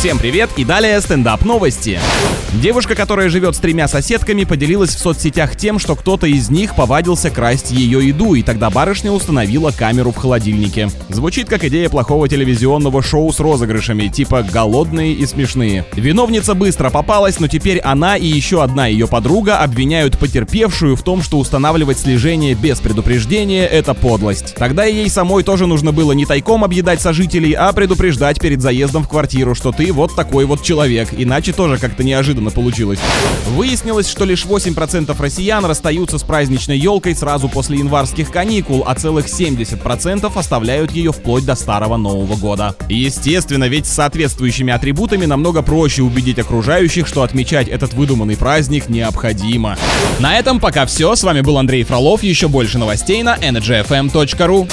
Всем привет и далее стендап новости. Девушка, которая живет с тремя соседками, поделилась в соцсетях тем, что кто-то из них повадился красть ее еду, и тогда барышня установила камеру в холодильнике. Звучит как идея плохого телевизионного шоу с розыгрышами, типа «голодные и смешные». Виновница быстро попалась, но теперь она и еще одна ее подруга обвиняют потерпевшую в том, что устанавливать слежение без предупреждения — это подлость. Тогда ей самой тоже нужно было не тайком объедать сожителей, а предупреждать перед заездом в квартиру, что ты вот такой вот человек, иначе тоже как-то неожиданно получилось. Выяснилось, что лишь 8% россиян расстаются с праздничной елкой сразу после январских каникул, а целых 70% оставляют ее вплоть до старого Нового года. Естественно, ведь с соответствующими атрибутами намного проще убедить окружающих, что отмечать этот выдуманный праздник необходимо. На этом пока все. С вами был Андрей Фролов. Еще больше новостей на energyfm.ru.